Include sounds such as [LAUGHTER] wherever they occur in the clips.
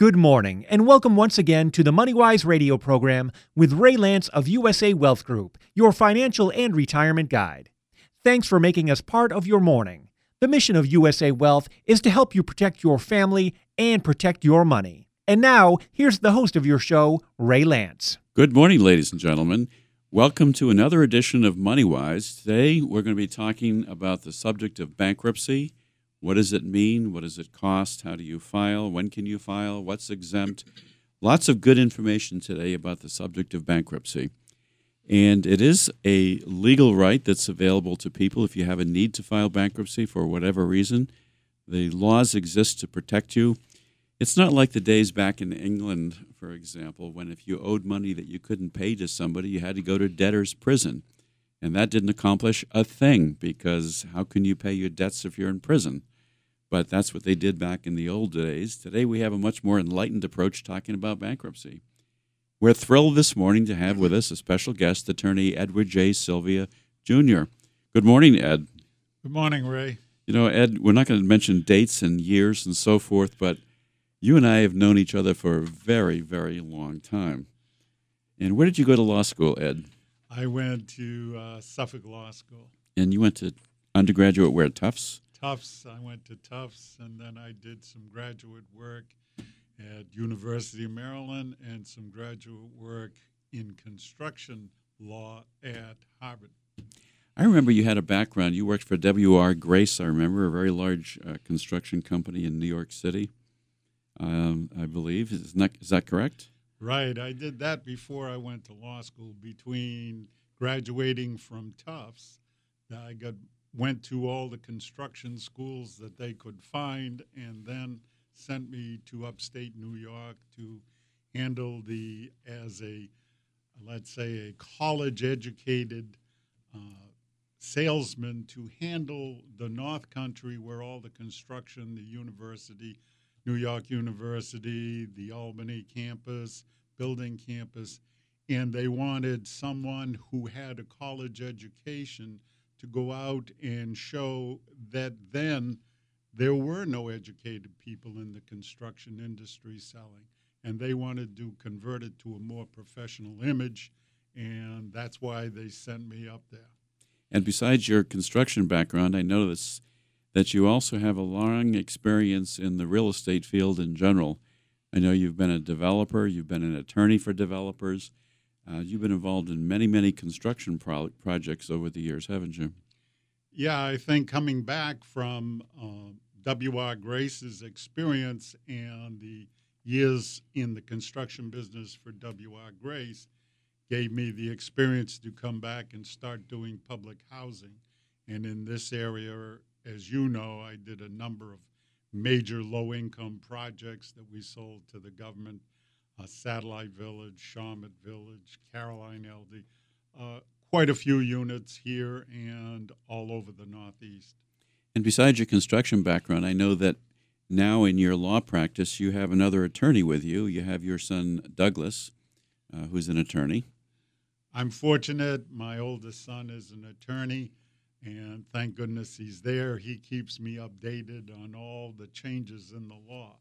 Good morning, and welcome once again to the MoneyWise radio program with Ray Lance of USA Wealth Group, your financial and retirement guide. Thanks for making us part of your morning. The mission of USA Wealth is to help you protect your family and protect your money. And now, here's the host of your show, Ray Lance. Good morning, ladies and gentlemen. Welcome to another edition of MoneyWise. Today, we're going to be talking about the subject of bankruptcy what does it mean? What does it cost? How do you file? When can you file? What's exempt? Lots of good information today about the subject of bankruptcy. And it is a legal right that's available to people if you have a need to file bankruptcy for whatever reason. The laws exist to protect you. It's not like the days back in England, for example, when if you owed money that you couldn't pay to somebody, you had to go to debtor's prison. And that didn't accomplish a thing because how can you pay your debts if you're in prison? But that's what they did back in the old days. Today we have a much more enlightened approach talking about bankruptcy. We're thrilled this morning to have with us a special guest, attorney Edward J. Sylvia Jr. Good morning, Ed. Good morning, Ray. You know, Ed, we're not going to mention dates and years and so forth, but you and I have known each other for a very, very long time. And where did you go to law school, Ed? I went to uh, Suffolk Law School. And you went to undergraduate where, Tufts? Tufts. I went to Tufts, and then I did some graduate work at University of Maryland and some graduate work in construction law at Harvard. I remember you had a background. You worked for W.R. Grace, I remember, a very large uh, construction company in New York City, um, I believe. Is that, is that correct? Right. I did that before I went to law school. Between graduating from Tufts, I got went to all the construction schools that they could find and then sent me to upstate New York to handle the as a let's say a college educated uh, salesman to handle the north country where all the construction the university new york university the albany campus building campus and they wanted someone who had a college education to go out and show that then there were no educated people in the construction industry selling. And they wanted to convert it to a more professional image. And that's why they sent me up there. And besides your construction background, I notice that you also have a long experience in the real estate field in general. I know you've been a developer, you've been an attorney for developers, uh, you've been involved in many, many construction pro- projects over the years, haven't you? Yeah, I think coming back from uh, W.R. Grace's experience and the years in the construction business for W.R. Grace gave me the experience to come back and start doing public housing. And in this area, as you know, I did a number of major low income projects that we sold to the government uh, Satellite Village, Shawmut Village, Caroline LD, uh, quite a few units here and all over the Northeast. And besides your construction background, I know that now in your law practice you have another attorney with you. You have your son Douglas, uh, who's an attorney. I'm fortunate. My oldest son is an attorney, and thank goodness he's there. He keeps me updated on all the changes in the law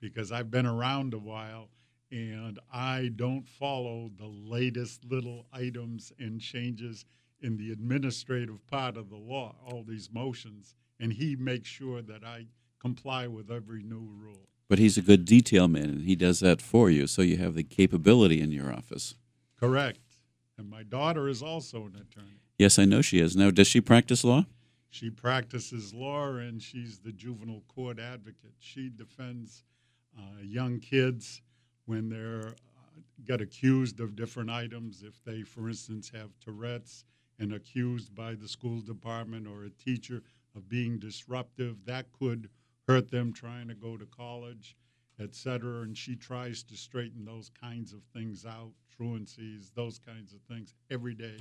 because I've been around a while and I don't follow the latest little items and changes in the administrative part of the law, all these motions, and he makes sure that I comply with every new rule. But he's a good detail man, and he does that for you, so you have the capability in your office. Correct. And my daughter is also an attorney. Yes, I know she is. Now, does she practice law? She practices law, and she's the juvenile court advocate. She defends uh, young kids when they're uh, get accused of different items. If they, for instance, have Tourette's and accused by the school department or a teacher of being disruptive, that could hurt them trying to go to college, et cetera. And she tries to straighten those kinds of things out, truancies, those kinds of things every day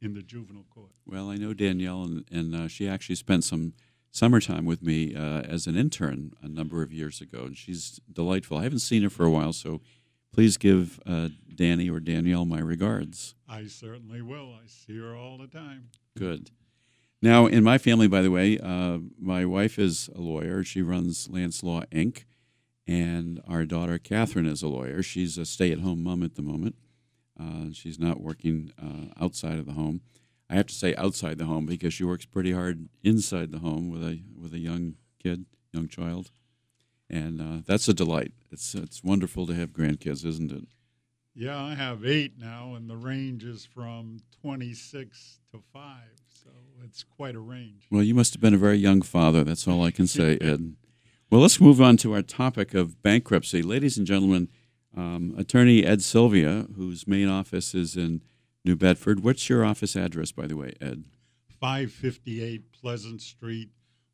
in the juvenile court. Well, I know Danielle, and, and uh, she actually spent some summertime with me uh, as an intern a number of years ago, and she's delightful. I haven't seen her for a while, so please give uh, Danny or Danielle my regards. I certainly will. I see her all the time. Good. Now, in my family, by the way, uh, my wife is a lawyer. She runs Lance Law Inc., And our daughter Catherine is a lawyer. She's a stay-at-home mom at the moment. Uh, she's not working uh, outside of the home. I have to say outside the home because she works pretty hard inside the home with a with a young kid, young child, and uh, that's a delight. It's it's wonderful to have grandkids, isn't it? Yeah, I have eight now, and the range is from 26 to 5, so it's quite a range. Well, you must have been a very young father. That's all I can say, Ed. Well, let's move on to our topic of bankruptcy. Ladies and gentlemen, um, Attorney Ed Sylvia, whose main office is in New Bedford. What's your office address, by the way, Ed? 558 Pleasant Street.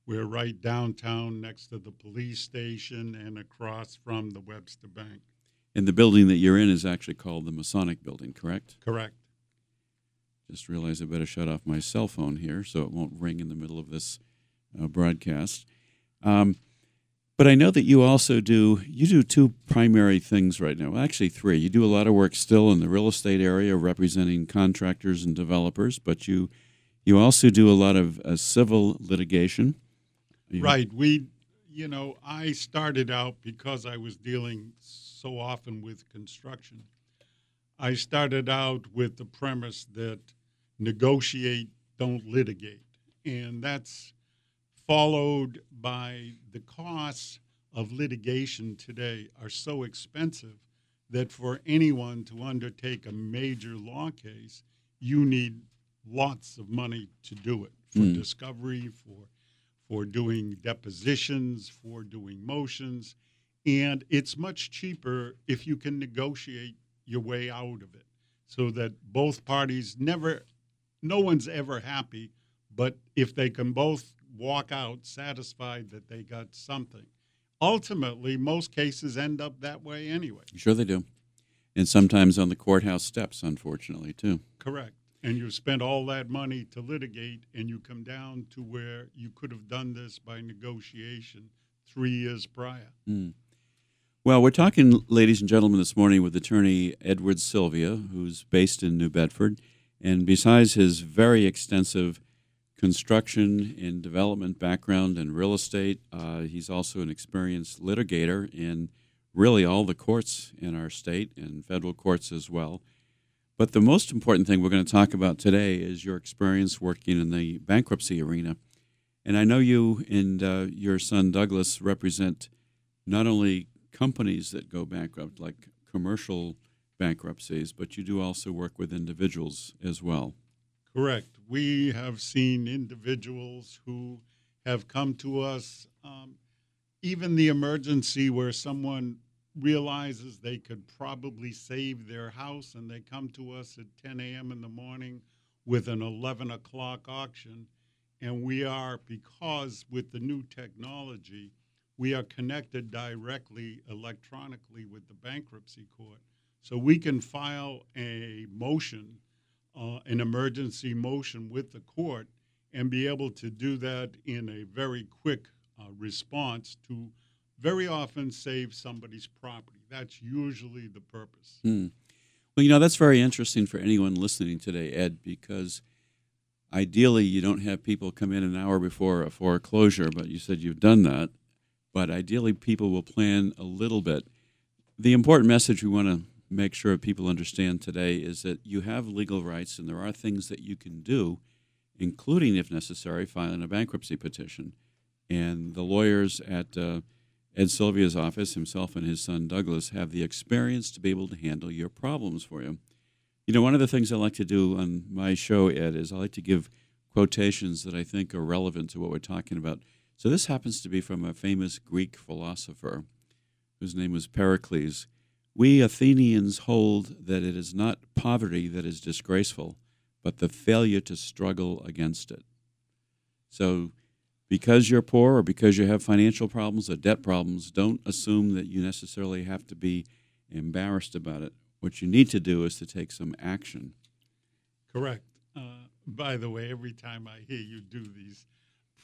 We're right downtown next to the police station and across from the Webster Bank. And the building that you're in is actually called the Masonic Building, correct? Correct. Just realized I better shut off my cell phone here so it won't ring in the middle of this uh, broadcast. Um, but I know that you also do you do two primary things right now. Actually, three. You do a lot of work still in the real estate area, representing contractors and developers, but you you also do a lot of uh, civil litigation. You right. We, you know, I started out because I was dealing so often with construction. I started out with the premise that negotiate, don't litigate. And that's followed by the costs of litigation today are so expensive that for anyone to undertake a major law case, you need lots of money to do it for mm. discovery, for for doing depositions, for doing motions, and it's much cheaper if you can negotiate your way out of it so that both parties never no one's ever happy, but if they can both walk out satisfied that they got something. Ultimately, most cases end up that way anyway. Sure, they do. And sometimes on the courthouse steps, unfortunately, too. Correct. And you spent all that money to litigate, and you come down to where you could have done this by negotiation three years prior. Mm. Well, we're talking, ladies and gentlemen, this morning with attorney Edward Sylvia, who's based in New Bedford. And besides his very extensive construction and development background in real estate. Uh, he's also an experienced litigator in really all the courts in our state and federal courts as well. But the most important thing we're going to talk about today is your experience working in the bankruptcy arena. And I know you and uh, your son Douglas represent not only companies that go bankrupt, like commercial bankruptcies, but you do also work with individuals as well. Correct. We have seen individuals who have come to us, um, even the emergency where someone realizes they could probably save their house and they come to us at 10 a.m. in the morning with an 11 o'clock auction. And we are, because with the new technology, we are connected directly electronically with the bankruptcy court. So we can file a motion uh, an emergency motion with the court and be able to do that in a very quick uh, response to very often save somebody's property. That's usually the purpose. Hmm. Well, you know, that's very interesting for anyone listening today, Ed, because ideally you don't have people come in an hour before a foreclosure, but you said you've done that. But ideally, people will plan a little bit. The important message we want to make sure people understand today is that you have legal rights and there are things that you can do, including, if necessary, filing a bankruptcy petition. And the lawyers at uh, Ed Sylvia's office, himself and his son Douglas, have the experience to be able to handle your problems for you. You know, one of the things I like to do on my show, Ed, is I like to give quotations that I think are relevant to what we're talking about. So this happens to be from a famous Greek philosopher whose name was Pericles. We Athenians hold that it is not poverty that is disgraceful, but the failure to struggle against it. So, because you're poor or because you have financial problems or debt problems, don't assume that you necessarily have to be embarrassed about it. What you need to do is to take some action. Correct. Uh, by the way, every time I hear you do these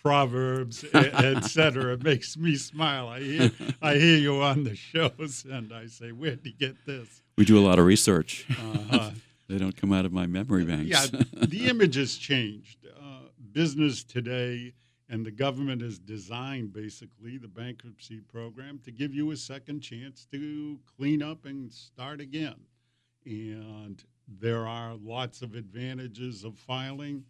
proverbs, etc. it makes me smile. I hear I hear you on the shows, and I say, "Where did you get this?" We do a lot of research. Uh-huh. [LAUGHS] they don't come out of my memory banks. yeah, the image has changed. Uh, business today And the government has designed, basically, the bankruptcy program, to give you a second chance to clean up and start again. And there are lots of advantages of filing.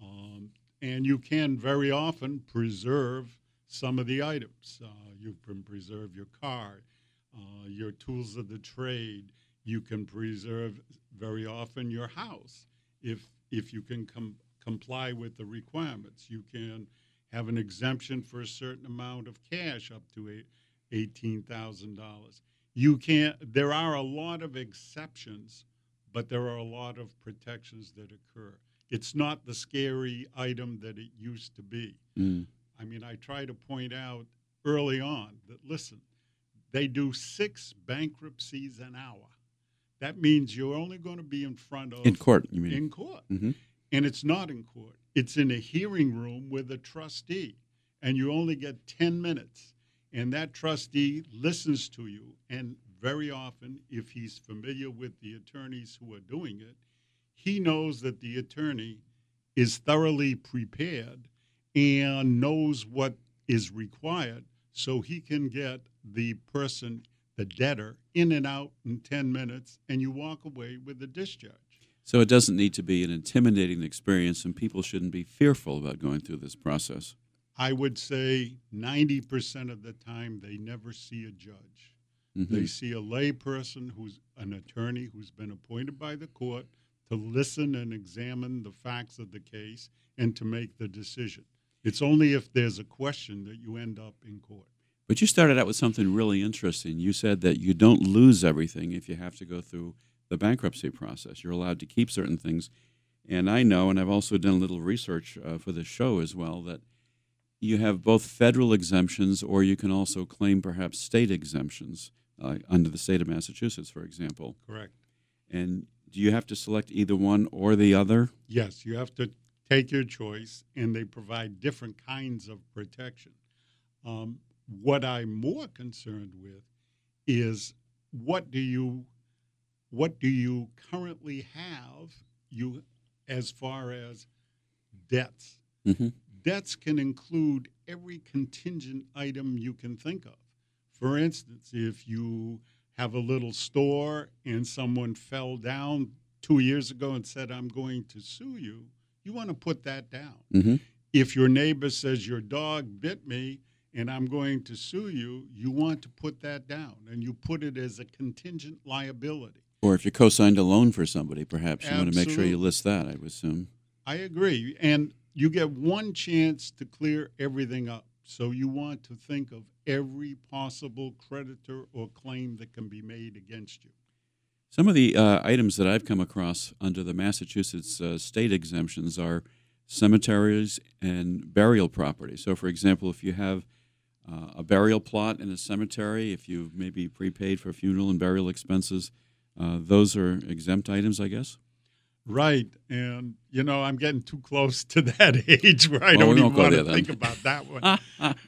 Um, and you can very often preserve some of the items. Uh, you can preserve your car, uh, your tools of the trade. You can preserve very often your house if if you can com- comply with the requirements. You can have an exemption for a certain amount of cash up to eighteen thousand dollars. You can't. There are a lot of exceptions, but there are a lot of protections that occur. It's not the scary item that it used to be. Mm. I mean, I try to point out early on that listen, they do six bankruptcies an hour. That means you're only going to be in front of In court, you mean? in court. Mhm. And it's not in court. It's in a hearing room with a trustee. And you only get 10 minutes. And that trustee listens to you. And very often, if he's familiar with the attorneys who are doing it, he knows that the attorney is thoroughly prepared and knows what is required so he can get the person, the debtor, in and out in 10 minutes and you walk away with a discharge. So it doesn't need to be an intimidating experience, and people shouldn't be fearful about going through this process. I would say 90% of the time they never see a judge. Mhm. They see a layperson who's an attorney who's been appointed by the court to listen and examine the facts of the case and to make the decision. It's only if there's a question that you end up in court. But you started out with something really interesting. You said that you don't lose everything if you have to go through the bankruptcy process. You're allowed to keep certain things. And I know, and I've also done a little research uh, for this show as well, that you have both federal exemptions or you can also claim perhaps state exemptions uh, under the state of Massachusetts, for example. Correct. And do you have to select either one or the other? Yes, you have to take your choice, and they provide different kinds of protection. Um, what I'm more concerned with is what do you what do you currently have you as far as debts? Mhm. Debts can include every contingent item you can think of. For instance, if you have a little store and someone fell down two years ago and said, I'm going to sue you, you want to put that down. Mm-hmm. If your neighbor says, Your dog bit me and I'm going to sue you, you want to put that down and you put it as a contingent liability. Or if you co-signed a loan for somebody, perhaps you want to make sure you list that. I would assume. I agree. And you get one chance to clear everything up. So you want to think of every possible creditor or claim that can be made against you. Some of the uh, items that I've come across under the Massachusetts uh, state exemptions are cemeteries and burial property. So, for example, if you have uh, a burial plot in a cemetery, if you've maybe prepaid for funeral and burial expenses, uh, those are exempt items, I guess. Right. And, you know, I'm getting too close to that [LAUGHS] age where I Well, don't even want to think about that one. [LAUGHS]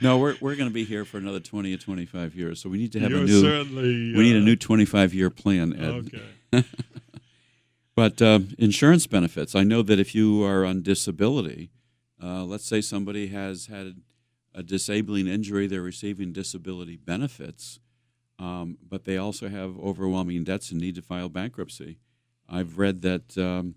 no, we're, we're going to be here for another 20 or 25 years, so we need to have You're a new certainly. we need a uh, new 25 year plan, Ed. Okay. [LAUGHS] But uh, insurance benefits, I know that if you are on disability, uh, let's say somebody has had a disabling injury, they're receiving disability benefits, um, but they also have overwhelming debts and need to file bankruptcy. I've read that um,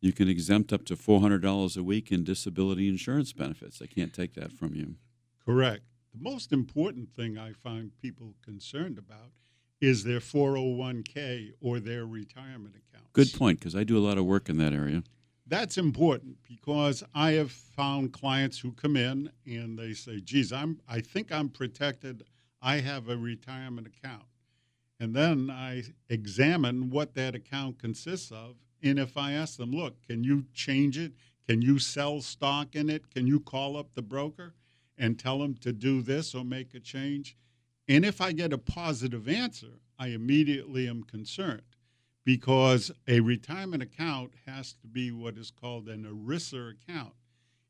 you can exempt up to $400 a week in disability insurance benefits. They can't take that from you. Correct. The most important thing I find people concerned about is their 401k or their retirement account. Good point, because I do a lot of work in that area. That's important because I have found clients who come in and they say, "Geez, I'm I think I'm protected. I have a retirement account." And then I examine what that account consists of, and if I ask them, "Look, can you change it? Can you sell stock in it? Can you call up the broker and tell them to do this or make a change?" And if I get a positive answer, I immediately am concerned because a retirement account has to be what is called an ERISA account.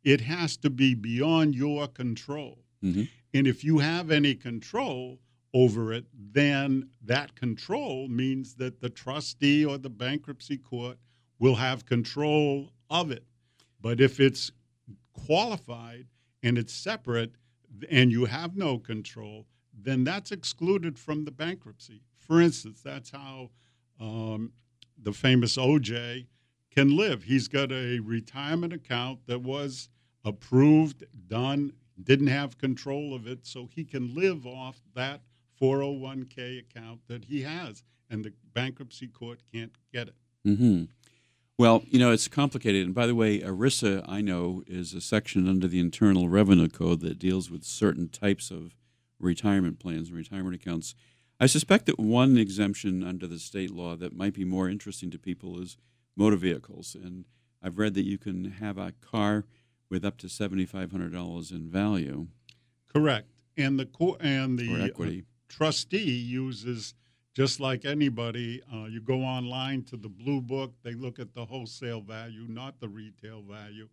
It has to be beyond your control. Mhm. And if you have any control over it, then that control means that the trustee or the bankruptcy court will have control of it. But if it's qualified and it's separate and you have no control, then that's excluded from the bankruptcy. For instance, that's how um, the famous OJ can live. He's got a retirement account that was approved, done, didn't have control of it, so he can live off that 401k account that he has, and the bankruptcy court can't get it. Mm-hmm. Well, you know, it's complicated. And by the way, ERISA, I know, is a section under the Internal Revenue Code that deals with certain types of retirement plans and retirement accounts. I suspect that one exemption under the state law that might be more interesting to people is motor vehicles. And I've read that you can have a car with up to $7,500 in value. Correct. And the co- and the. Uh, trustee uses just like anybody. Uh, you go online to the blue book. They look at the wholesale value, not the retail value,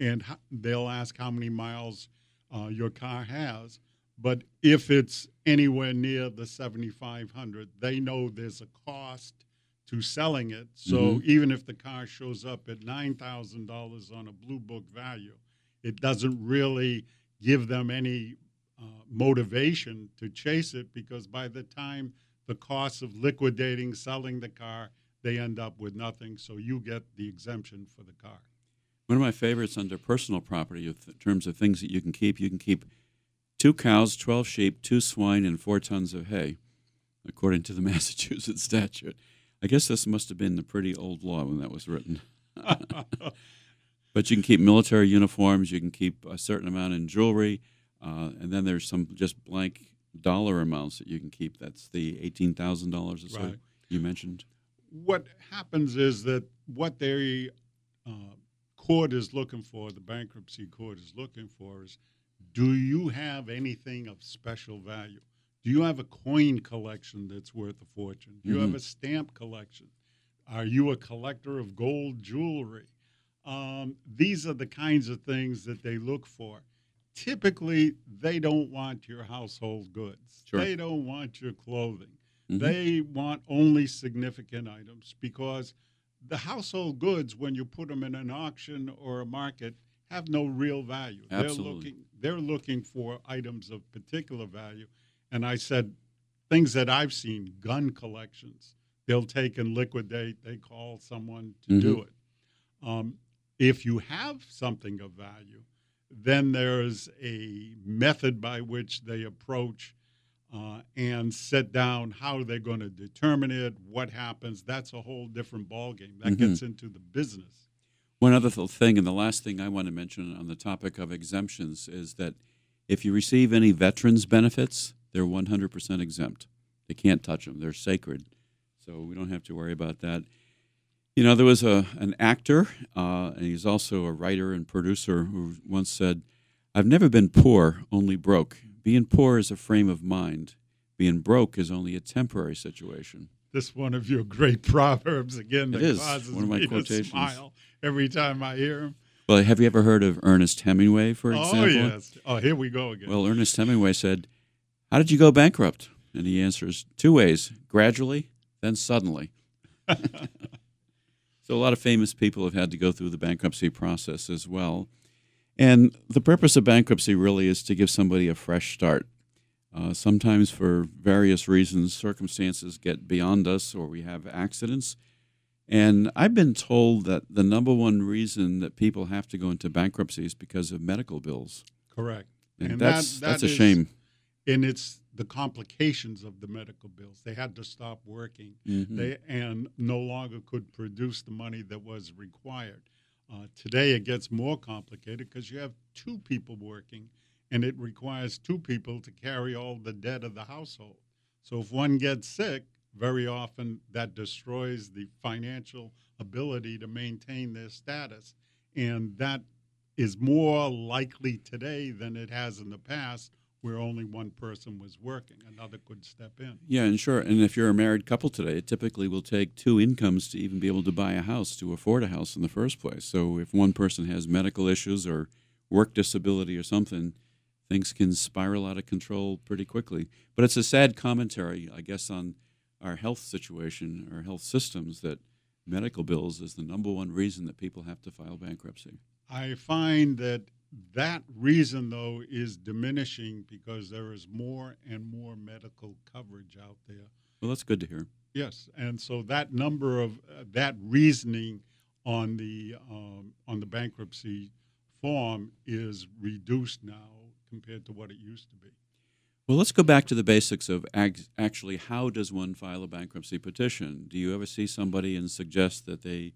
and they'll ask how many miles uh, your car has. But if it's anywhere near the 7,500, they know there's a cost to selling it. So Mhm. even if the car shows up at $9,000 on a blue book value, it doesn't really give them any uh, motivation to chase it because by the time the cost of liquidating, selling the car, they end up with nothing. So you get the exemption for the car. One of my favorites under personal property, in terms of things that you can keep, you can keep two cows, 12 sheep, two swine, and four tons of hay, according to the [LAUGHS] Massachusetts statute. I guess this must have been a pretty old law when that was written. [LAUGHS] but you can keep military uniforms, you can keep a certain amount in jewelry, uh, and then there's some just blank dollar amounts that you can keep. That's the $18,000 or so Right. you mentioned. what happens is that what the uh, court is looking for, the bankruptcy court is looking for, is do you have anything of special value? Do you have a coin collection that's worth a fortune? Do you have Mhm. a stamp collection? Are you a collector of gold jewelry? Um, these are the kinds of things that they look for. Typically, they don't want your household goods. Sure. They don't want your clothing. Mhm. They want only significant items because the household goods, when you put them in an auction or a market, have no real value. They're Absolutely. looking they're looking for items of particular value. And I said things that I've seen, gun collections. They'll take and liquidate. They call someone to do it. Um, if you have something of value, then there's a method by which they approach uh, and set down how they're going to determine it, what happens. That's a whole different ballgame. That Mhm. gets into the business. One other thing, and the last thing I want to mention on the topic of exemptions is that if you receive any veterans benefits, they're 100% exempt. They can't touch them, they're sacred. So we don't have to worry about that. You know, there was a, an actor, uh, and he's also a writer and producer, who once said, I've never been poor, only broke. Being poor is a frame of mind, being broke is only a temporary situation. This one of your great proverbs again It that is, causes one of my me quotations. to smile every time I hear him. Well, have you ever heard of Ernest Hemingway, for example? Oh yes. Oh, here we go again. Well, Ernest Hemingway said, How did you go bankrupt? And he answers, Two ways gradually, then suddenly. [LAUGHS] so, a lot of famous people have had to go through the bankruptcy process as well. And the purpose of bankruptcy really is to give somebody a fresh start. Uh, sometimes, for various reasons, circumstances get beyond us or we have accidents. And I've been told that the number one reason that people have to go into bankruptcy is because of medical bills. Correct. And, And that's that- that's a is- shame. And it's the complications of the medical bills. They had to stop working. Mhm. They and no longer could produce the money that was required. Uh, today it gets more complicated because you have two people working, and it requires two people to carry all the debt of the household. So if one gets sick, very often that destroys the financial ability to maintain their status, and that is more likely today than it has in the past, where only one person was working, another could step in. Yeah, and sure. And if you're a married couple today, it typically will take two incomes to even be able to buy a house, to afford a house in the first place. So if one person has medical issues or work disability or something, things can spiral out of control pretty quickly. But it's a sad commentary, I guess, on our health situation, our health systems, that medical bills is the number one reason that people have to file bankruptcy. I find that that reason, though, is diminishing because there is more and more medical coverage out there. Well, that's good to hear. Yes, and so that number of uh, that reasoning on the um, on the bankruptcy form is reduced now compared to what it used to be. Well, let's go back to the basics of ag- actually how does one file a bankruptcy petition? Do you ever see somebody and suggest that they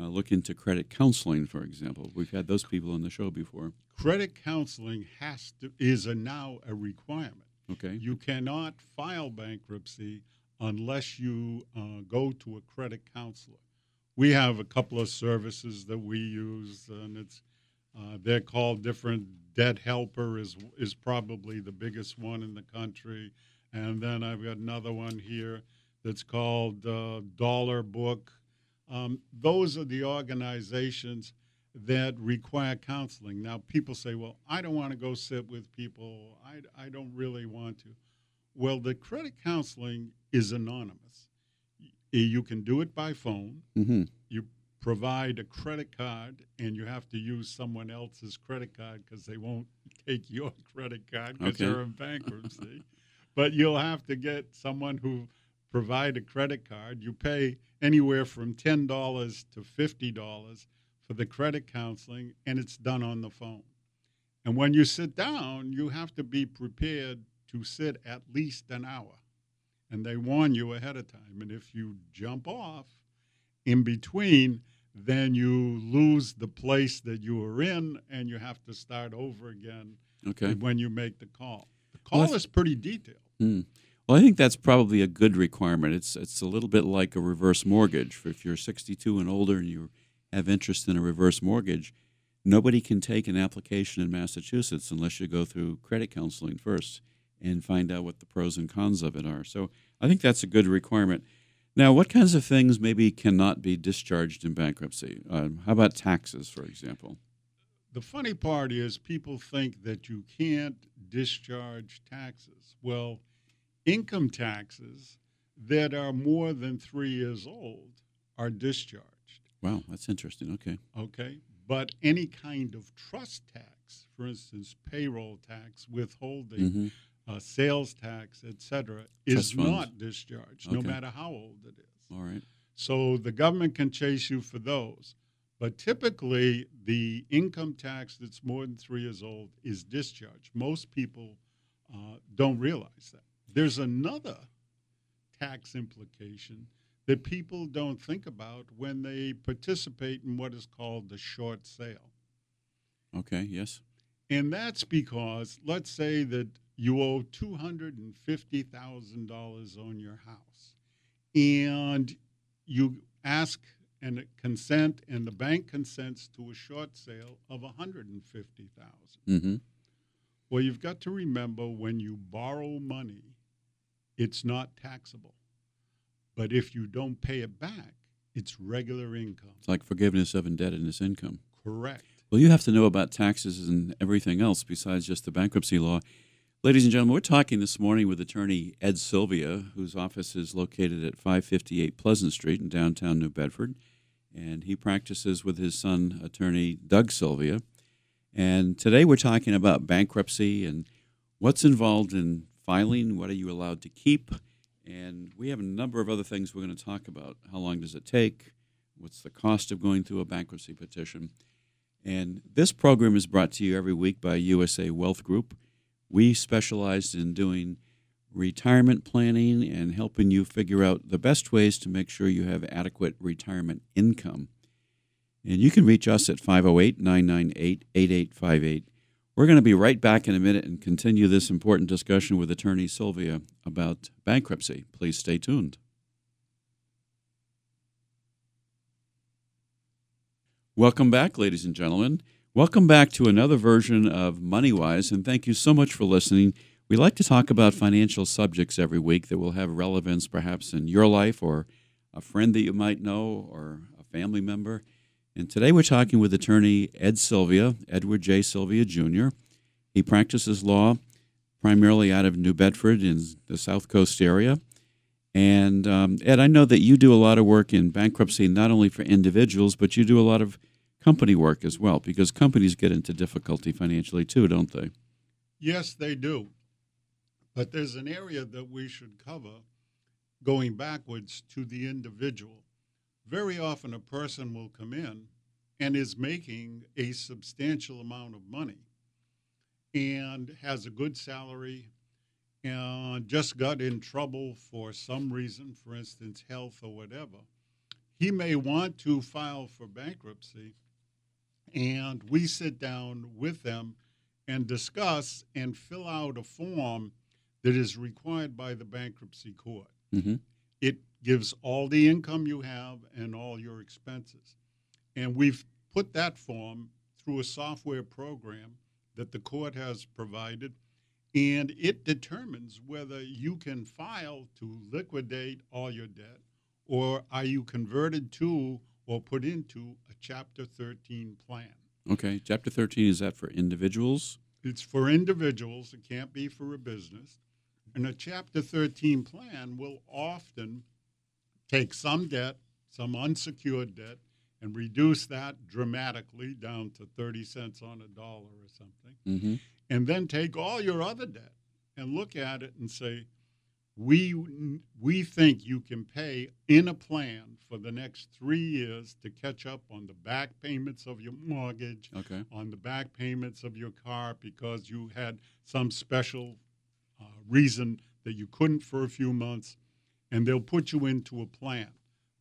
uh, look into credit counseling, for example? We've had those people on the show before. Credit counseling has to is a now a requirement. Okay. You cannot file bankruptcy unless you uh, go to a credit counselor. We have a couple of services that we use, and it's uh, they're called different. Debt Helper is is probably the biggest one in the country, and then I've got another one here that's called uh, Dollar Book. Um, those are the organizations that require counseling. Now, people say, "Well, I don't want to go sit with people. I, I don't really want to." Well, the credit counseling is anonymous. You can do it by phone. Mm-hmm. You provide a credit card, and you have to use someone else's credit card because they won't take your [LAUGHS] credit card because Okay. you're in bankruptcy. but you'll have to get someone who provide a credit card. You pay anywhere from ten dollars to fifty dollars for the credit counseling, and it's done on the phone. And when you sit down, you have to be prepared to sit at least an hour. And they warn you ahead of time. And if you jump off in between, then you lose the place that you were in and you have to start over again Okay. when you make the call. The call that's- is pretty detailed. Mm. Well, I think that's probably a good requirement. It's it's a little bit like a reverse mortgage. If you're 62 and older and you have interest in a reverse mortgage, nobody can take an application in Massachusetts unless you go through credit counseling first and find out what the pros and cons of it are. So I think that's a good requirement. Now, what kinds of things maybe cannot be discharged in bankruptcy? Um, how about taxes, for example? The funny part is people think that you can't discharge taxes. Well, income taxes that are more than three years old are discharged. Wow, that's interesting. Okay. okay? But any kind of trust tax, for instance, payroll tax, withholding, hmm uh, sales tax, etc., is funds. not discharged, no matter how old it is. All right. So the government can chase you for those. But typically, the income tax that's more than three years old is discharged. Most people uh, don't realize that. There's another tax implication that people don't think about when they participate in what is called the short sale. Okay. Yes. And that's because, let's say that you owe $250,000 on your house, and you ask and consent, and the bank consents to a short sale of $150,000. Mm-hmm. Well, you've got to remember when you borrow money, it's not taxable. But if you don't pay it back, it's regular income. It's like forgiveness of indebtedness income. Correct. Well, you have to know about taxes and everything else besides just the bankruptcy law. Ladies and gentlemen, we're talking this morning with attorney Ed Sylvia, whose office is located at 558 Pleasant Street in downtown New Bedford. And he practices with his son, attorney Doug Sylvia. And today we're talking about bankruptcy and what's involved in filing, what are you allowed to keep, and we have a number of other things we're going to talk about. How long does it take? What's the cost of going through a bankruptcy petition? And this program is brought to you every week by USA Wealth Group. We specialize in doing retirement planning and helping you figure out the best ways to make sure you have adequate retirement income. And you can reach us at 508 998 8858. We're going to be right back in a minute and continue this important discussion with attorney Sylvia about bankruptcy. Please stay tuned. Welcome back, ladies and gentlemen. Welcome back to another version of MoneyWise, and thank you so much for listening. We like to talk about financial subjects every week that will have relevance perhaps in your life or a friend that you might know or a family member. And today we're talking with attorney Ed Sylvia, Edward J. Sylvia Jr. He practices law primarily out of New Bedford in the South Coast area. And um, Ed, I know that you do a lot of work in bankruptcy, not only for individuals, but you do a lot of company work as well, because companies get into difficulty financially too, don't they? Yes, they do. But there's an area that we should cover going backwards to the individual. Very often, a person will come in and is making a substantial amount of money and has a good salary and just got in trouble for some reason, for instance, health or whatever. He may want to file for bankruptcy, and we sit down with them and discuss and fill out a form that is required by the bankruptcy court. Mm-hmm. Gives all the income you have and all your expenses. And we've put that form through a software program that the court has provided, and it determines whether you can file to liquidate all your debt or are you converted to or put into a Chapter 13 plan. Okay, Chapter 13 is that for individuals? It's for individuals, it can't be for a business. And a Chapter 13 plan will often take some debt, some unsecured debt, and reduce that dramatically down to 30 cents on a dollar or something. Mm-hmm. And then take all your other debt and look at it and say, we, we think you can pay in a plan for the next three years to catch up on the back payments of your mortgage, Okay. on the back payments of your car because you had some special uh, reason that you couldn't for a few months, and they'll put you into a plan.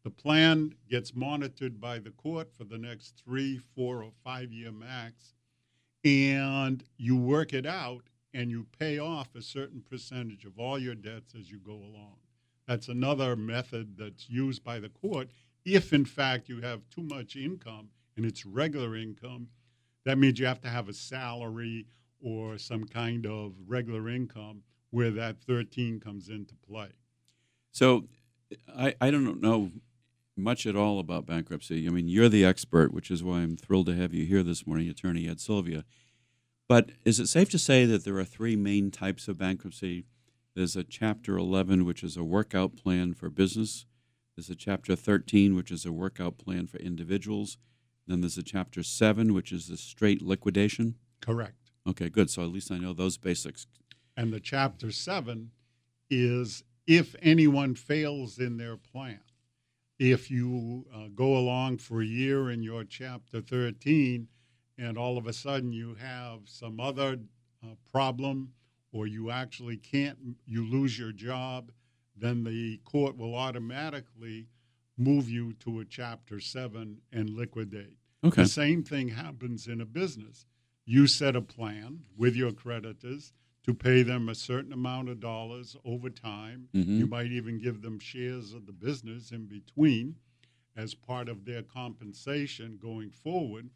The plan gets monitored by the court for the next three, four, or five year max, and you work it out and you pay off a certain percentage of all your debts as you go along. That's another method that's used by the court if, in fact, you have too much income and it's regular income. That means you have to have a salary or some kind of regular income where that 13 comes into play. So I, I don't know much at all about bankruptcy. I mean, you're the expert, which is why I'm thrilled to have you here this morning, Attorney Ed Sylvia. But is it safe to say that there are three main types of bankruptcy? There's a Chapter 11, which is a workout plan for business. There's a Chapter 13, which is a workout plan for individuals. Then there's a Chapter 7, which is the straight liquidation. Correct. Okay, good. So at least I know those basics. And the Chapter 7 is if anyone fails in their plan. If you uh, go along for a year in your Chapter 13 and all of a sudden you have some other uh, problem or you actually can't, you lose your job, then the court will automatically move you to a Chapter 7 and liquidate. Okay. The same thing happens in a business. You set a plan with your creditors to pay them a certain amount of dollars over time. Mhm. You might even give them shares of the business in between as part of their compensation going forward.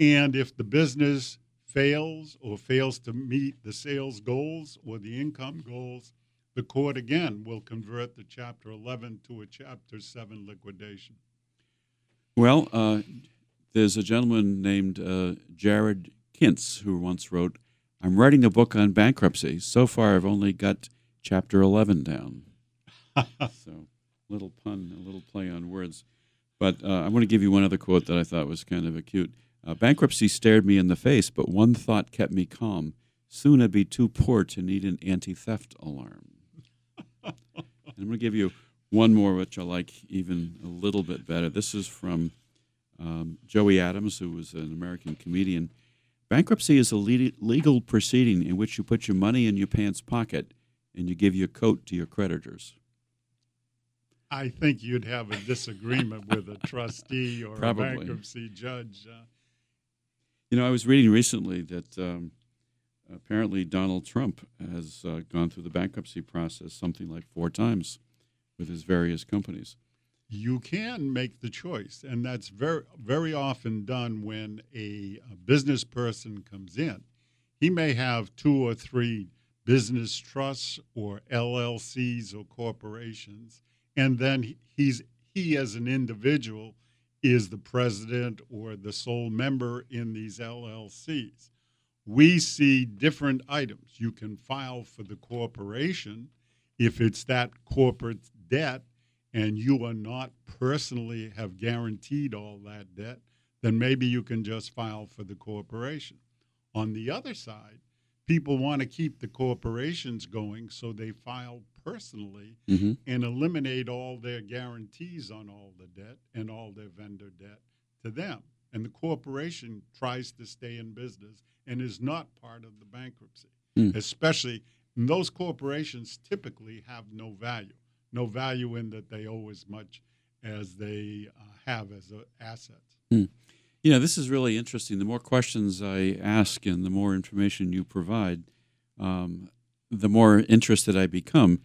And if the business fails or fails to meet the sales goals or the income goals, the court again will convert the Chapter 11 to a Chapter 7 liquidation. Well, uh, there's a gentleman named uh, Jarod Kintz who once wrote, I'm writing a book on bankruptcy. So far, I've only got chapter 11 down. [LAUGHS] so, little pun, a little play on words. But uh, I want to give you one other quote that I thought was kind of acute. Uh, bankruptcy stared me in the face, but one thought kept me calm. Soon I'd be too poor to need an anti theft alarm. and [LAUGHS] I'm going to give you one more, which I like even a little bit better. This is from um, Joey Adams, who was an American comedian. Bankruptcy is a le- legal proceeding in which you put your money in your pants pocket and you give your coat to your creditors. I think you'd have a disagreement with a trustee or [LAUGHS] Probably. a bankruptcy judge. Uh, You know, I was reading recently that um, apparently Donald Trump has uh, gone through the bankruptcy process something like four times with his various companies. You can make the choice, and that's very very often done when a, a business person comes in. He may have two or three business trusts or LLCs or corporations, and then he's he as an individual is the president or the sole member in these LLCs. We see different items. You can file for the corporation if it's that corporate debt and you are not personally have guaranteed all that debt, then maybe you can just file for the corporation. On the other side, people want to keep the corporations going, so they file personally hmm and eliminate all their guarantees on all the debt and all their vendor debt to them. And the corporation tries to stay in business and is not part of the bankruptcy, Hmm. especially those corporations typically have no value, no value in that they owe as much as they uh, have as assets. You know, this is really interesting. The more questions I ask and the more information you provide, um, the more interested I become.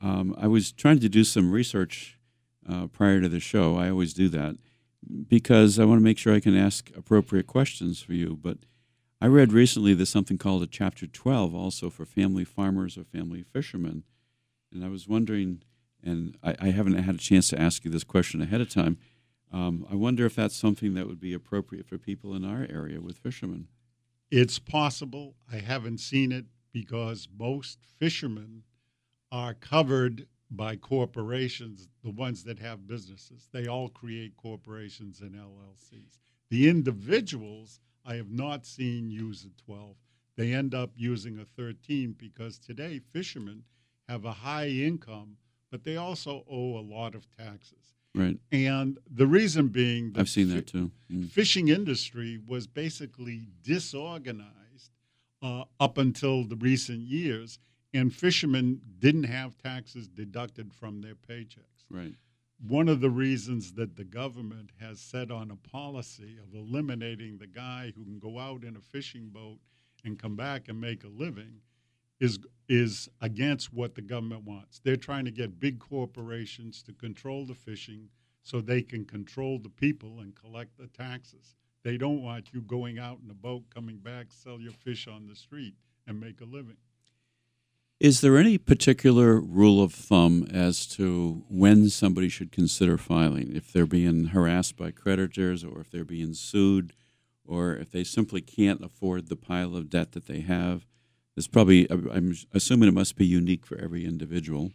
Um, I was trying to do some research uh, prior to the show. I always do that because I want to make sure I can ask appropriate questions for you. But I read recently there's something called a Chapter 12 also for family farmers or family fishermen. And I was wondering, and I, I haven't had a chance to ask you this question ahead of time. Um, I wonder if that's something that would be appropriate for people in our area with fishermen. It's possible. I haven't seen it because most fishermen are covered by corporations, the ones that have businesses. They all create corporations and LLCs. The individuals I have not seen use a 12. They end up using a 13 because today fishermen have a high income, but they also owe a lot of taxes. Right. And the reason being I've seen that too. Mm. fishing industry was basically disorganized uh, up until the recent years, and fishermen didn't have taxes deducted from their paychecks. Right. One of the reasons that the government has set on a policy of eliminating the guy who can go out in a fishing boat and come back and make a living is is against what the government wants. They're trying to get big corporations to control the fishing so they can control the people and collect the taxes. They don't want you going out in a boat, coming back, sell your fish on the street, and make a living. Is there any particular rule of thumb as to when somebody should consider filing? If they're being harassed by creditors, or if they're being sued, or if they simply can't afford the pile of debt that they have? It's probably, I'm assuming it must be unique for every individual.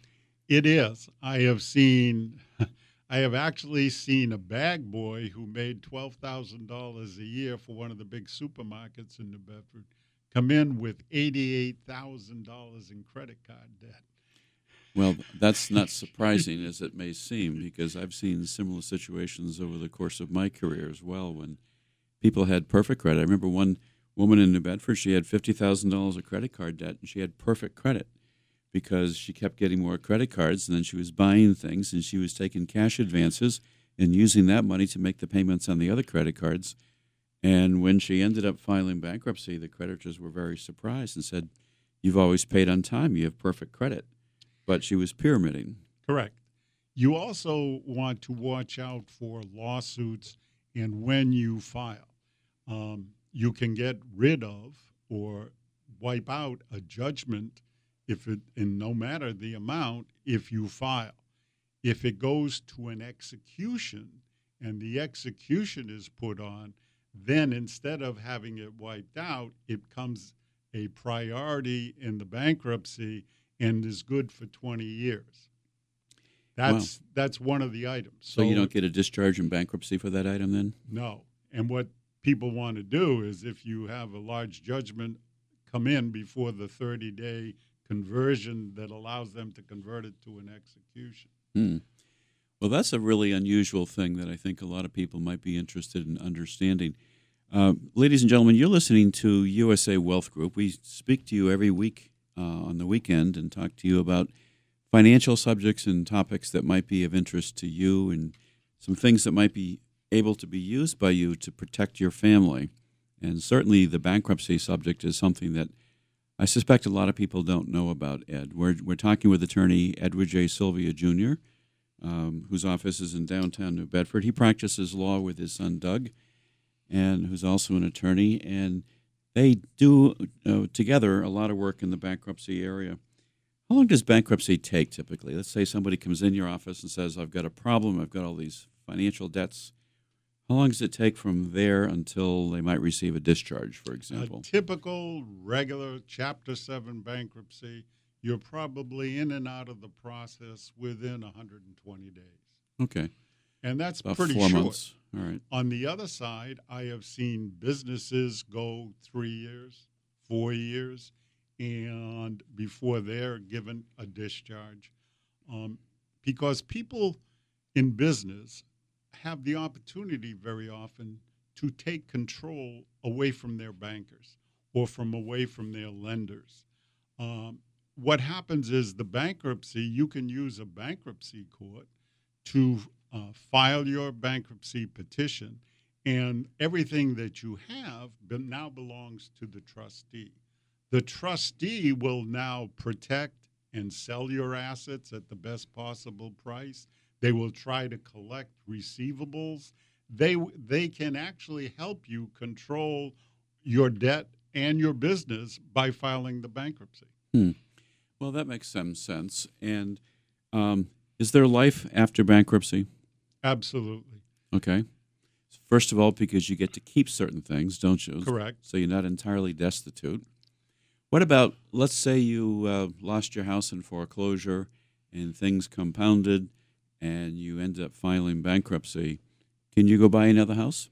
It is. I have seen, [LAUGHS] I have actually seen a bag boy who made twelve thousand dollars a year for one of the big supermarkets in New Bedford come in with eighty-eight thousand dollars in credit card debt. Well, that's [LAUGHS] not surprising as it may seem, because I've seen similar situations over the course of my career as well when people had perfect credit. I remember one woman in New Bedford, she had $50,000 of credit card debt and she had perfect credit because she kept getting more credit cards and then she was buying things and she was taking cash advances and using that money to make the payments on the other credit cards. And when she ended up filing bankruptcy, the creditors were very surprised and said, You've always paid on time, you have perfect credit but she was pyramiding. Correct. You also want to watch out for lawsuits and when you file. Um, you can get rid of or wipe out a judgment if it, and no matter the amount, if you file. If it goes to an execution and the execution is put on, then instead of having it wiped out, it becomes a priority in the bankruptcy and is good for 20 years. That's that's one of the items. So, you don't get a discharge in bankruptcy for that item then? no. And what people want to do is if you have a large judgment come in before the 30 day conversion that allows them to convert it to an execution. Hmm. Well, that's a really unusual thing that I think a lot of people might be interested in understanding. Uh, ladies and gentlemen, you're listening to USA Wealth Group. We speak to you every week uh, on the weekend and talk to you about financial subjects and topics that might be of interest to you and some things that might be able to be used by you to protect your family. And certainly the bankruptcy subject is something that I suspect a lot of people don't know about, Ed. We're, we're talking with attorney Edward J. Sylvia Jr., um, whose office is in downtown New Bedford. He practices law with his son Doug, and who's also an attorney. And they do uh, together a lot of work in the bankruptcy area. How long does bankruptcy take typically? Let's say somebody comes in your office and says, I've got a problem, I've got all these financial debts. How long does it take from there until they might receive a discharge, for example? A typical regular Chapter 7 bankruptcy, you're probably in and out of the process within 120 days. Okay. And that's About pretty four short. months. All right. On the other side, I have seen businesses go three years, four years, and before they're given a discharge. Um, because people in business have the opportunity very often to take control away from their bankers or from away from their lenders. Um, what happens is the bankruptcy, you can use a bankruptcy court to uh, file your bankruptcy petition, and everything that you have now belongs to the trustee. The trustee will now protect and sell your assets at the best possible price. They will try to collect receivables. They they can actually help you control your debt and your business by filing the bankruptcy. Hmm. Well, that makes some sense. And um, is there life after bankruptcy? Absolutely. Okay. First of all, because you get to keep certain things, don't you? Correct. So you're not entirely destitute. What about, let's say you uh, lost your house in foreclosure and things compounded and you end up filing bankruptcy. Can you go buy another house?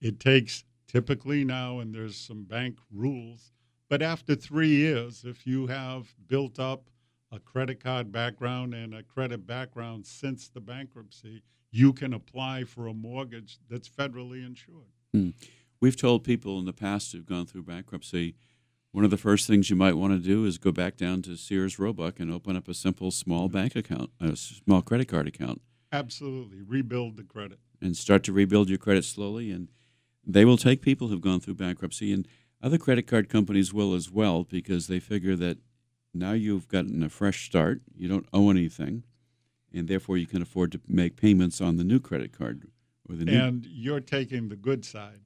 It takes typically now, and there's some bank rules, but after three years, if you have built up a credit card background and a credit background since the bankruptcy, you can apply for a mortgage that's federally insured. Hmm. We've told people in the past who've gone through bankruptcy, one of the first things you might want to do is go back down to Sears Roebuck and open up a simple small bank account, a small credit card account, Absolutely. Rebuild the credit. and start to rebuild your credit slowly. And they will take people who've gone through bankruptcy, and other credit card companies will as well because they figure that now you've gotten a fresh start, you don't owe anything, and therefore you can afford to make payments on the new credit card or the new. And you're taking the good side.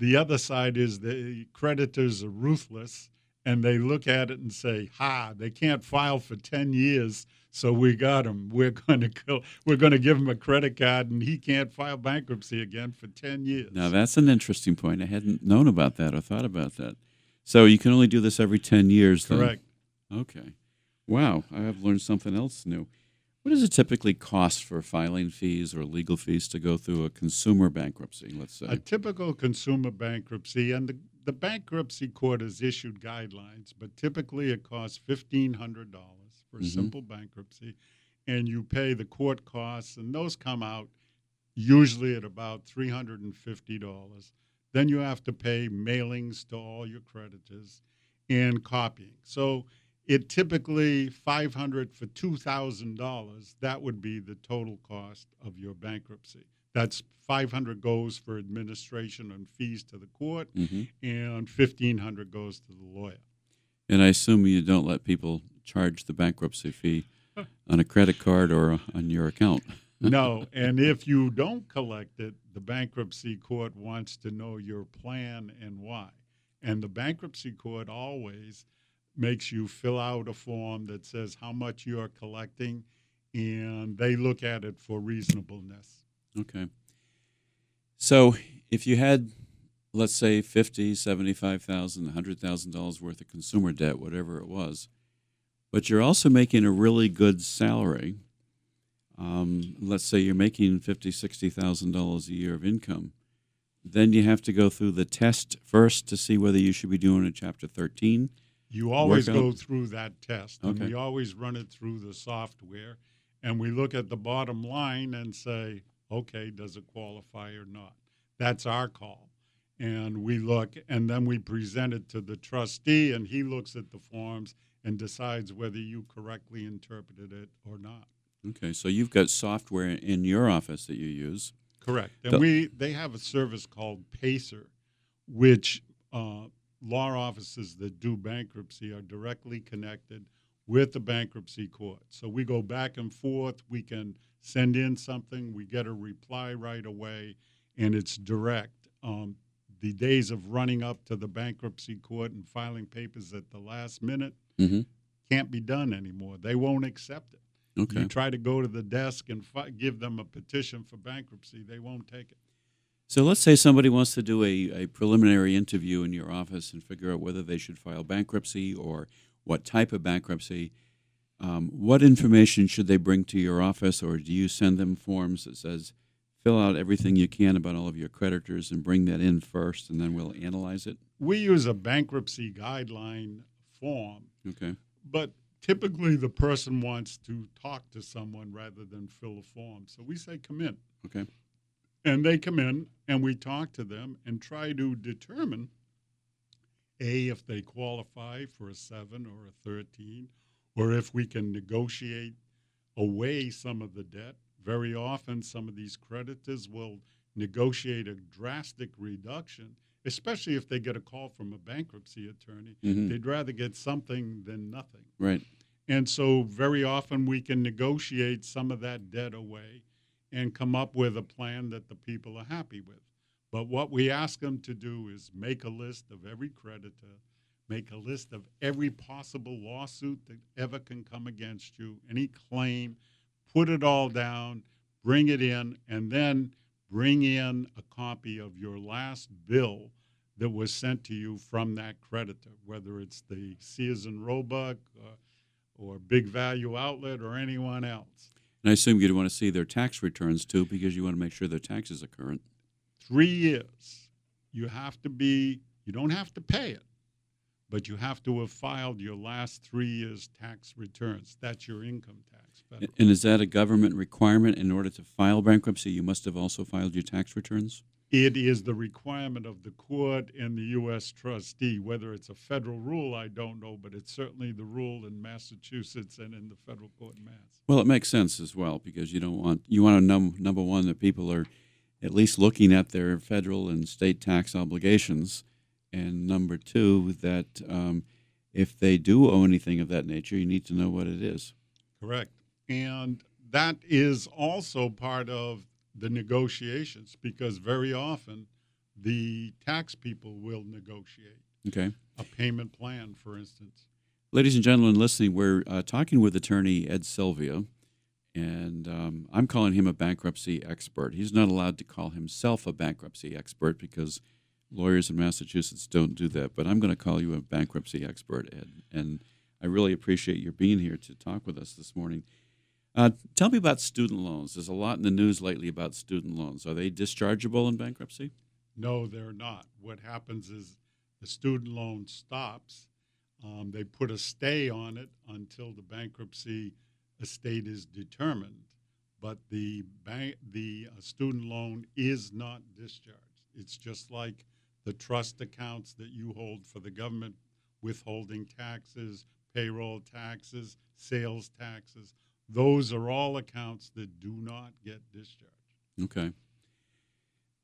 The other side is the creditors are ruthless and they look at it and say, "Ha, they can't file for 10 years, so we got him. We're going to go, we're going to give him a credit card and he can't file bankruptcy again for 10 years." Now that's an interesting point. I hadn't known about that or thought about that. So you can only do this every ten years. Then? Correct. Okay. Wow, I have learned something else new. What does it typically cost for filing fees or legal fees to go through a consumer bankruptcy? Let's say. A typical consumer bankruptcy, and the, the bankruptcy court has issued guidelines, but typically it costs $1,500 for a Mhm. simple bankruptcy, and you pay the court costs, and those come out usually at about $350. Then you have to pay mailings to all your creditors and copying. So it typically 500 for $2,000, that would be the total cost of your bankruptcy. That's 500 goes for administration and fees to the court, hmm and 1500 goes to the lawyer. And I assume you don't let people charge the bankruptcy fee on a credit card or on your account. No, [LAUGHS] and if you don't collect it, the bankruptcy court wants to know your plan and why. And the bankruptcy court always makes you fill out a form that says how much you're collecting, and they look at it for reasonableness. Okay. So if you had, let's say, fifty, seventy-five thousand, a hundred thousand dollars worth of consumer debt, whatever it was, but you're also making a really good salary. Um, let's say you're making fifty, sixty thousand dollars a year of income. Then you have to go through the test first to see whether you should be doing a Chapter 13. You always go through that test, and we always run it through the software, and we look at the bottom line and say, okay, does it qualify or not? That's our call. And we look, and then we present it to the trustee, and he looks at the forms and decides whether you correctly interpreted it or not. Okay, so you've got software in your office that you use. Correct. The- And we they have a service called Pacer, which uh, law offices that do bankruptcy are directly connected with the bankruptcy court. So we go back and forth. We can send in something, we get a reply right away, and it's direct. Um, the days of running up to the bankruptcy court and filing papers at the last minute Mhm. can't be done anymore. They won't accept it. Okay. You try to go to the desk and fi- give them a petition for bankruptcy, they won't take it. So let's say somebody wants to do a, a preliminary interview in your office and figure out whether they should file bankruptcy or what type of bankruptcy. Um, what information should they bring to your office, or do you send them forms that says fill out everything you can about all of your creditors and bring that in first, and then we'll analyze it? We use a bankruptcy guideline form, Okay. but typically the person wants to talk to someone rather than fill a form. So we say, come in. Okay. And they come in and we talk to them and try to determine A, if they qualify for a seven or a 13, or if we can negotiate away some of the debt. Very often, some of these creditors will negotiate a drastic reduction, especially if they get a call from a bankruptcy attorney. Mhm. They'd rather get something than nothing. Right. And so, very often, we can negotiate some of that debt away and come up with a plan that the people are happy with. But what we ask them to do is make a list of every creditor, make a list of every possible lawsuit that ever can come against you, any claim, put it all down, bring it in, and then bring in a copy of your last bill that was sent to you from that creditor, whether it's the Sears and Roebuck uh, or Big Value Outlet or anyone else. And I assume you'd want to see their tax returns too, because you want to make sure their taxes are current. Three years, you have to be, you don't have to pay it, but you have to have filed your last three years' tax returns. That's your income tax. federal. And is that a government requirement in order to file bankruptcy? You must have also filed your tax returns? It is the requirement of the court and the U.S. trustee. Whether it's a federal rule, I don't know, but it's certainly the rule in Massachusetts and in the federal court in Mass. Well, it makes sense as well because you don't want you want to num- number one that people are at least looking at their federal and state tax obligations, and number two that um, if they do owe anything of that nature, you need to know what it is. Correct. And that is also part of the negotiations because very often the tax people will negotiate Okay, a payment plan, for instance. ladies and gentlemen, listening, we're uh, talking with attorney Ed Sylvia, and um, I'm calling him a bankruptcy expert. He's not allowed to call himself a bankruptcy expert because lawyers in Massachusetts don't do that. But I'm going to call you a bankruptcy expert, Ed. And I really appreciate your being here to talk with us this morning. Uh, tell me about student loans. There's a lot in the news lately about student loans. Are they dischargeable in bankruptcy? No, they're not. What happens is the student loan stops. Um, they put a stay on it until the bankruptcy estate is determined. But the bank, the uh, student loan is not discharged. It's just like the trust accounts that you hold for the government, withholding taxes, payroll taxes, sales taxes. Those are all accounts that do not get discharged. Okay.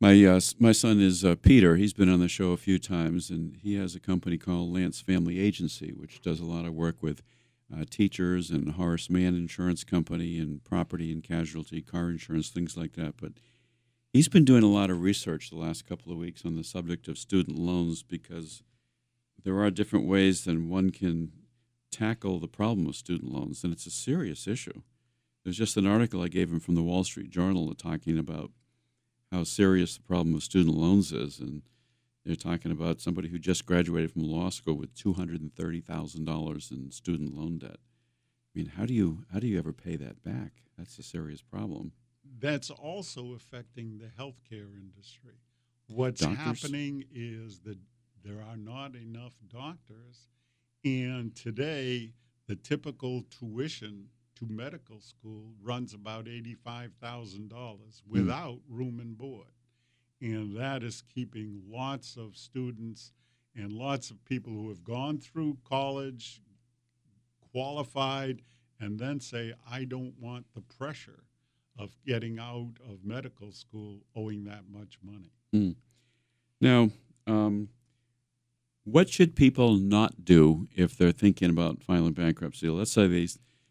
My uh, my son is uh, Peter. He's been on the show a few times, and he has a company called Lance Family Agency, which does a lot of work with uh, teachers and Horace Mann Insurance Company and property and casualty, car insurance, things like that. But he's been doing a lot of research the last couple of weeks on the subject of student loans because there are different ways than one can tackle the problem of student loans, and it's a serious issue. There's just an article I gave him from the Wall Street Journal talking about how serious the problem of student loans is, and they're talking about somebody who just graduated from law school with two hundred and thirty thousand dollars in student loan debt. I mean, how do you how do you ever pay that back? That's a serious problem. that's also affecting the healthcare industry. What's Doctors? happening is that there are not enough doctors, and today the typical tuition to medical school runs about eighty-five thousand dollars without room and board, and that is keeping lots of students and lots of people who have gone through college, qualified, and then say, "I don't want the pressure." of getting out of medical school owing that much money. Now, um, what should people not do if they're thinking about filing bankruptcy? Let's say they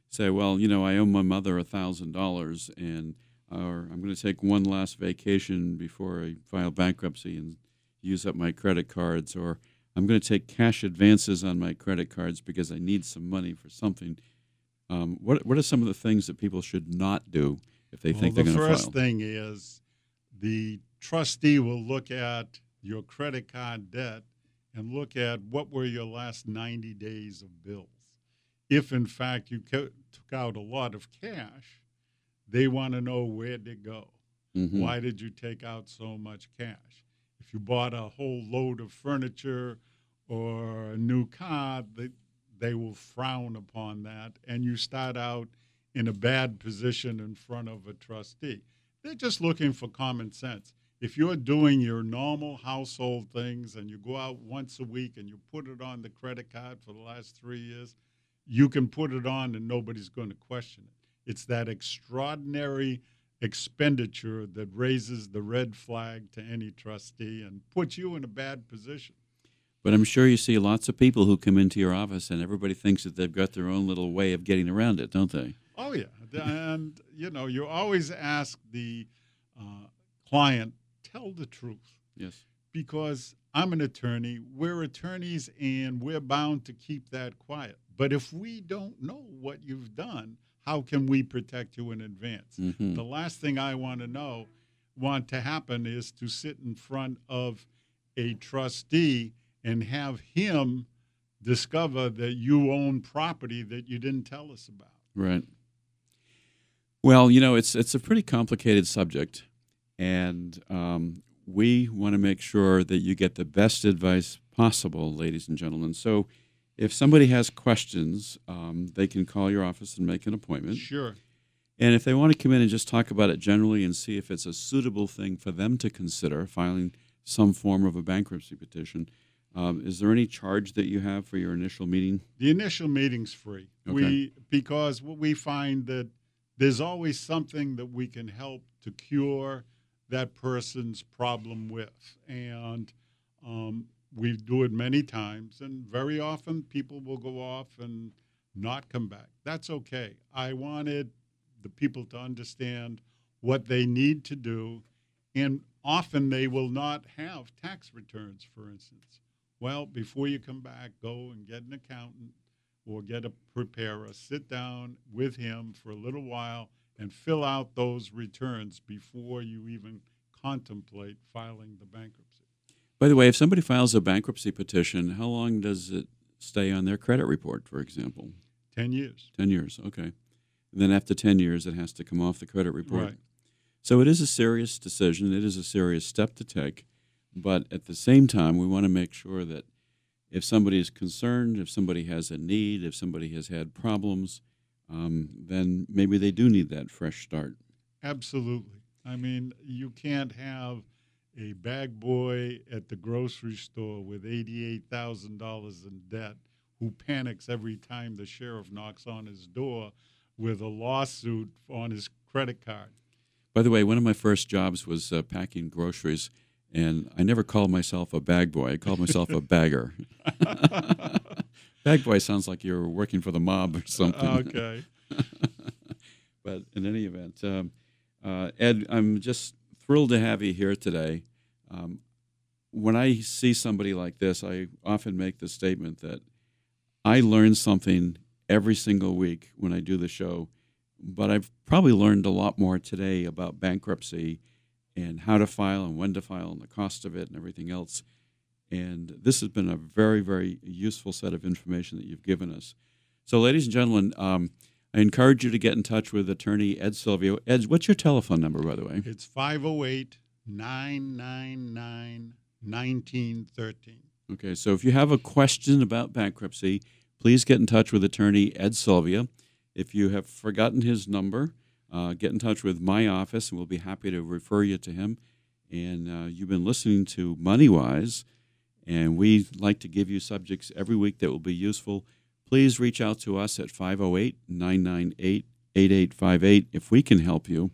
say, "Well, you know, I owe my mother a thousand dollars, and or I'm going to take one last vacation before I file bankruptcy and use up my credit cards, or I'm going to take cash advances on my credit cards because I need some money for something." Um, what What are some of the things that people should not do if they think they're the going to file? The first thing is the trustee will look at your credit card debt and look at what were your last 90 days of bills. If in fact you took out a lot of cash, they want to know where to go. Mhm. Why did you take out so much cash? If you bought a whole load of furniture or a new car, they, they will frown upon that, and you start out in a bad position in front of a trustee. They're just looking for common sense. If you're doing your normal household things and you go out once a week and you put it on the credit card for the last three years, you can put it on and nobody's going to question it. It's that extraordinary expenditure that raises the red flag to any trustee and puts you in a bad position. But I'm sure you see lots of people who come into your office and everybody thinks that they've got their own little way of getting around it, don't they? Oh yeah, and you know you always ask the uh, client tell the truth Yes. because I'm an attorney. We're attorneys, and we're bound to keep that quiet. But if we don't know what you've done, how can we protect you in advance? Mhm. The last thing I want to know, want to happen, is to sit in front of a trustee and have him discover that you own property that you didn't tell us about. Right. Well, you know, it's it's a pretty complicated subject, and um, we want to make sure that you get the best advice possible, ladies and gentlemen. So, if somebody has questions, um, they can call your office and make an appointment. Sure. And if they want to come in and just talk about it generally and see if it's a suitable thing for them to consider filing some form of a bankruptcy petition, um, is there any charge that you have for your initial meeting? The initial meeting's free. Okay. We because we find that there's always something that we can help to cure that person's problem with, and um, we do it many times. And very often, people will go off and not come back. That's okay. I wanted the people to understand what they need to do, and often they will not have tax returns, for instance. Well, before you come back, go and get an accountant or get a preparer, sit down with him for a little while and fill out those returns before you even contemplate filing the bankruptcy. By the way, if somebody files a bankruptcy petition, how long does it stay on their credit report, for example? 10 years. 10 years, okay. And then after 10 years, it has to come off the credit report. Right. So it is a serious decision. It is a serious step to take. But at the same time, we want to make sure that if somebody is concerned, if somebody has a need, if somebody has had problems, um, then maybe they do need that fresh start. Absolutely. I mean, you can't have a bag boy at the grocery store with $88,000 in debt who panics every time the sheriff knocks on his door with a lawsuit on his credit card. By the way, one of my first jobs was uh, packing groceries, and I never called myself a bag boy. I called myself a bagger. [LAUGHS] bag boy sounds like you're working for the mob or something. Okay. [LAUGHS] but in any event, um, uh, Ed, I'm just thrilled to have you here today. Um, when I see somebody like this, I often make the statement that I learn something every single week when I do the show, but I've probably learned a lot more today about bankruptcy and how to file and when to file and the cost of it and everything else. And this has been a very, very useful set of information that you've given us. So, ladies and gentlemen, um, I encourage you to get in touch with attorney Ed Sylvia. Ed, what's your telephone number, by the way? It's 508 999 1913. Okay, so if you have a question about bankruptcy, please get in touch with attorney Ed Sylvia. If you have forgotten his number, uh, get in touch with my office, and we'll be happy to refer you to him. And uh, you've been listening to MoneyWise, and we like to give you subjects every week that will be useful. Please reach out to us at 508 998 8858 if we can help you.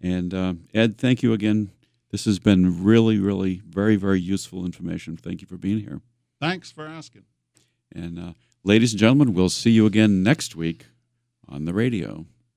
And uh, Ed, thank you again. This has been really, really very, very useful information. Thank you for being here. Thanks for asking. And uh, ladies and gentlemen, we'll see you again next week on the radio.